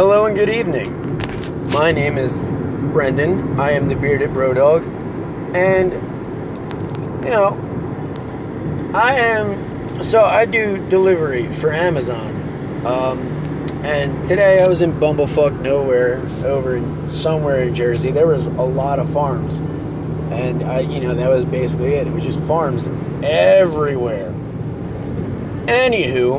Hello and good evening. My name is Brendan. I am the bearded bro dog. And, you know, I am, so I do delivery for Amazon. Um, and today I was in Bumblefuck Nowhere over in, somewhere in Jersey. There was a lot of farms. And I, you know, that was basically it. It was just farms everywhere. Anywho,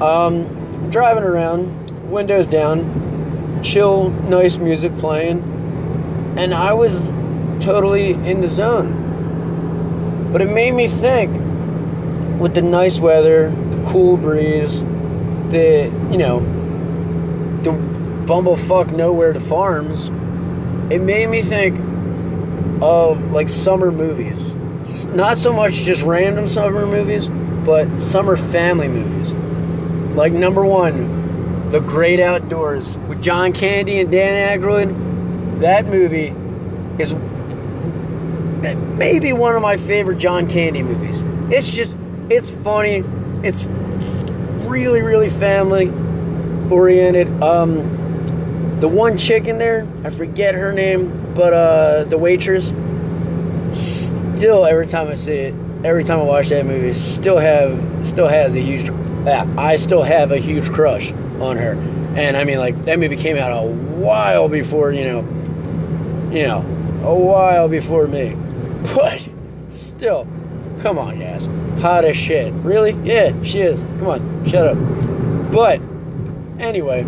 um, driving around, windows down, chill, nice music playing, and I was totally in the zone. But it made me think with the nice weather, the cool breeze, the, you know, the bumblefuck nowhere to farms, it made me think of like summer movies. Not so much just random summer movies, but summer family movies. Like number one, The Great Outdoors with John Candy and Dan Aykroyd. That movie is maybe one of my favorite John Candy movies. It's just, it's funny. It's really, really family oriented. Um, the one chick in there, I forget her name, but uh, the waitress. Still, every time I see it, every time I watch that movie, still have, still has a huge. I still have a huge crush on her, and I mean, like that movie came out a while before you know, you know, a while before me, but still, come on, guys, hot as shit. Really? Yeah, she is. Come on, shut up. But anyway,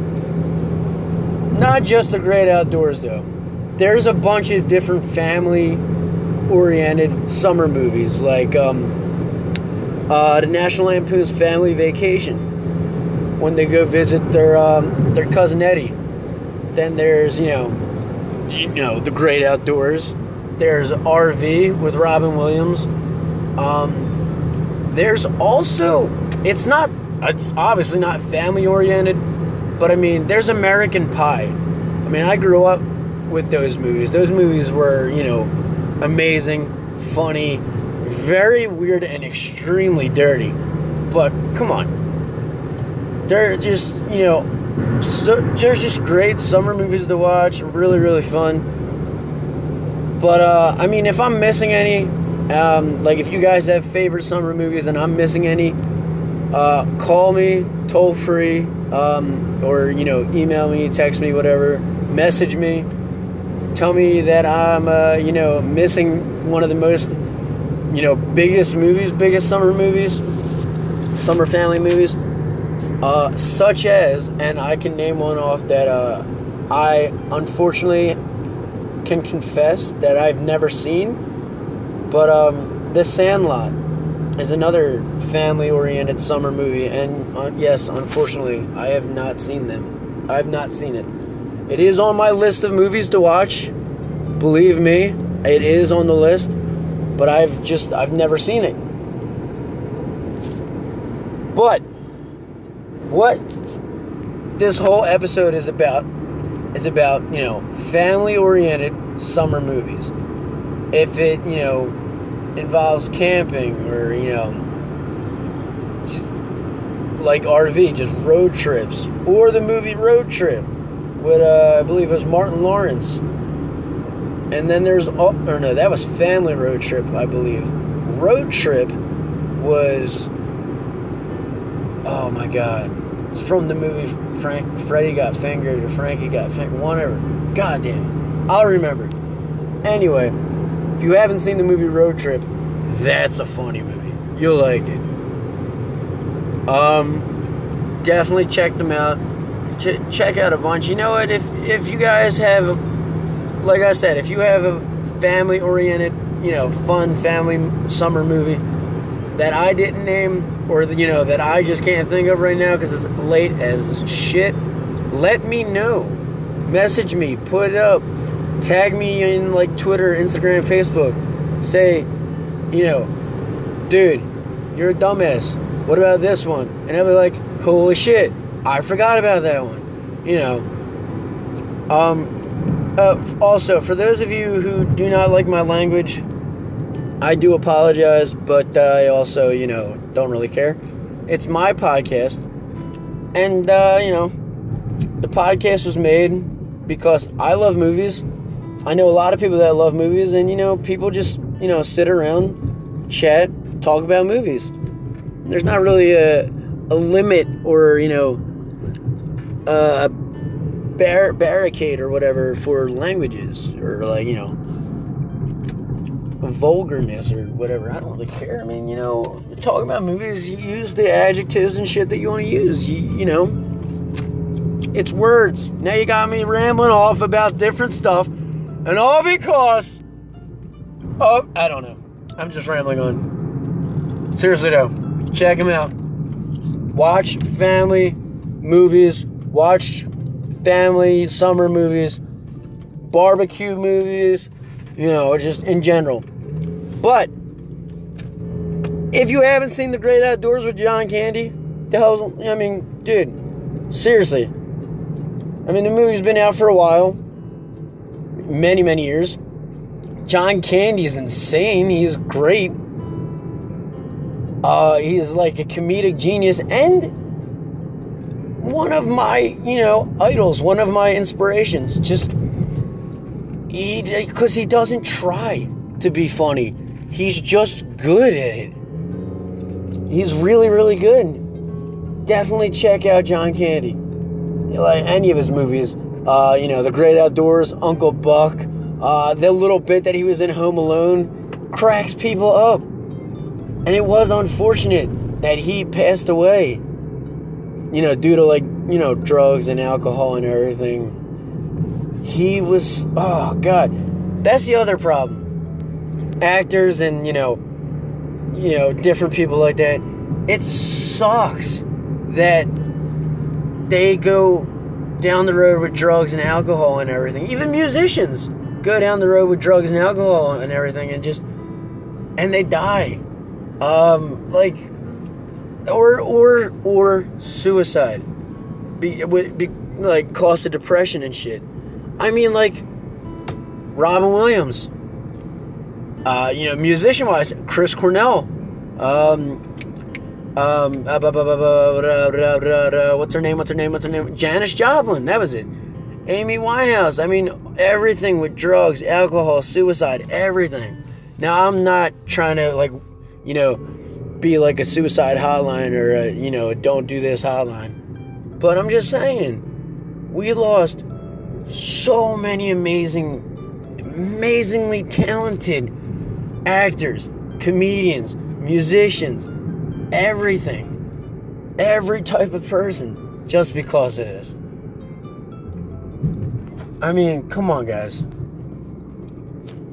not just the great outdoors though. There's a bunch of different family oriented summer movies like um, uh, the National Lampoon's Family Vacation when they go visit their um, their cousin Eddie. Then there's you know you know the Great Outdoors. There's RV with Robin Williams. Um, there's also it's not it's obviously not family oriented, but I mean there's American Pie. I mean I grew up with those movies. Those movies were you know amazing, funny, very weird, and extremely dirty. But come on, they're just you know, there's just great summer movies to watch. Really, really fun. But uh, I mean, if I'm missing any, um, like if you guys have favorite summer movies and I'm missing any, uh, call me toll free, um, or you know, email me, text me, whatever, message me tell me that I'm, uh, you know, missing one of the most, you know, biggest movies, biggest summer movies, summer family movies, uh, such as, and I can name one off that uh, I unfortunately can confess that I've never seen, but um, The Sandlot is another family-oriented summer movie, and uh, yes, unfortunately, I have not seen them. I have not seen it. It is on my list of movies to watch. Believe me, it is on the list, but I've just I've never seen it. But what this whole episode is about is about, you know, family-oriented summer movies. If it, you know, involves camping or, you know, like RV, just road trips, or the movie Road Trip with uh, I believe it was Martin Lawrence. And then there's or no, that was Family Road Trip, I believe. Road Trip was oh my god, it's from the movie Frank Freddy got fingered or Frankie got fingered, whatever. God damn, I'll remember. Anyway, if you haven't seen the movie Road Trip, that's a funny movie. You'll like it. Um, definitely check them out ch- check out a bunch. You know what? If if you guys have, a, like I said, if you have a family oriented, you know, fun family summer movie that I didn't name, or you know that I just can't think of right now because it's late as shit, let me know. Message me, put it up, tag me in like Twitter, Instagram, Facebook. Say, you know, dude, you're a dumbass. What about this one? And I'll be like, holy shit, I forgot about that one. You know. Um, uh, also, for those of you who do not like my language, I do apologize, but I also, you know, don't really care. It's my podcast, and uh, you know, the podcast was made because I love movies. I know a lot of people that love movies, and you know, people just you know sit around, chat, talk about movies. There's not really a a limit or you know a bar- barricade or whatever for languages or like you know vulgarness or whatever. I don't really care. I mean, you know, talking about movies, you use the adjectives and shit that you want to use. You, you know, it's words. Now you got me rambling off about different stuff, and all because oh, I don't know. I'm just rambling on. Seriously though, check them out. Watch family movies. Watch family summer movies, barbecue movies. You know, just in general. But if you haven't seen The Great Outdoors with John Candy, the hell's I mean, dude, seriously. I mean, the movie's been out for a while, many, many years. John Candy's insane. He's great. Uh, he's like a comedic genius and one of my, you know, idols, one of my inspirations. Just because he doesn't try to be funny. He's just good at it. He's really, really good. Definitely check out John Candy. Like any of his movies. Uh, you know, The Great Outdoors, Uncle Buck, uh, the little bit that he was in Home Alone cracks people up. And it was unfortunate that he passed away. You know, due to like, you know, drugs and alcohol and everything. He was, oh, God. That's the other problem. Actors and, you know, you know, different people like that. It sucks that they go down the road with drugs and alcohol and everything. Even musicians go down the road with drugs and alcohol and everything and just and they die. Um like or or or suicide. Be, be like cause of depression and shit. I mean like Robin Williams. Uh, you know, musician wise, Chris Cornell. Um, um, what's her name? What's her name? What's her name? Janis Joplin. That was it. Amy Winehouse. I mean, everything with drugs, alcohol, suicide, everything. Now, I'm not trying to, like, you know, be like a suicide hotline or, a, you know, don't do this hotline. But I'm just saying, we lost so many amazing, amazingly talented actors, comedians, musicians, everything. Every type of person just because of this. I mean, come on, guys.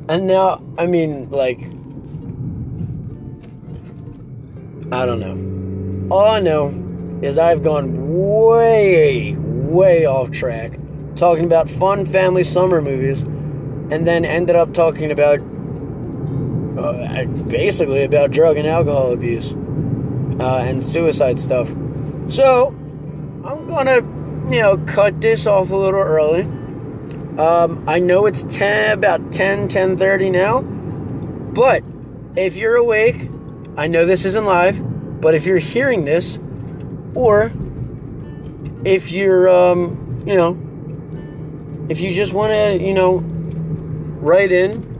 And now, I mean, like, I don't know. All I know is I've gone way, way off track talking about fun family summer movies and then ended up talking about uh, basically about drug and alcohol abuse uh, and suicide stuff. So I'm gonna, you know, cut this off a little early. Um, I know it's 10, about 10, 10.30 now, but if you're awake, I know this isn't live, but if you're hearing this, or if you're, um, you know, if you just want to, you know, write in,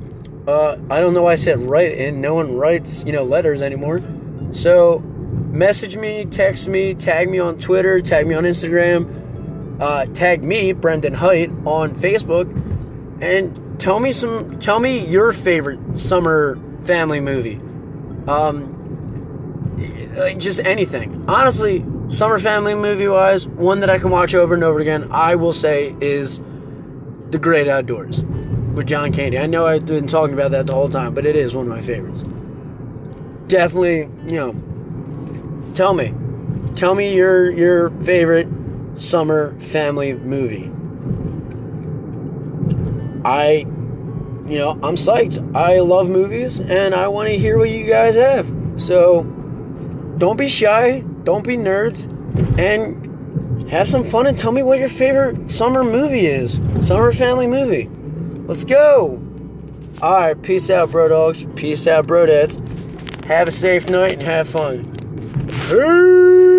uh, I don't know why I said write in. No one writes, you know, letters anymore. So message me, text me, tag me on Twitter, tag me on Instagram, uh, tag me, Brendan Height, on Facebook, and tell me some, tell me your favorite summer family movie. Um, like just anything. Honestly, summer family movie wise, one that I can watch over and over again, I will say is The Great Outdoors with John Candy. I know I've been talking about that the whole time, but it is one of my favorites. Definitely, you know, tell me. Tell me your your favorite summer family movie. I you know, I'm psyched. I love movies and I want to hear what you guys have. So don't be shy, don't be nerds, and have some fun and tell me what your favorite summer movie is. Summer family movie. Let's go. All right, peace out, bro dogs. Peace out, bro dads. Have a safe night and have fun. Peace.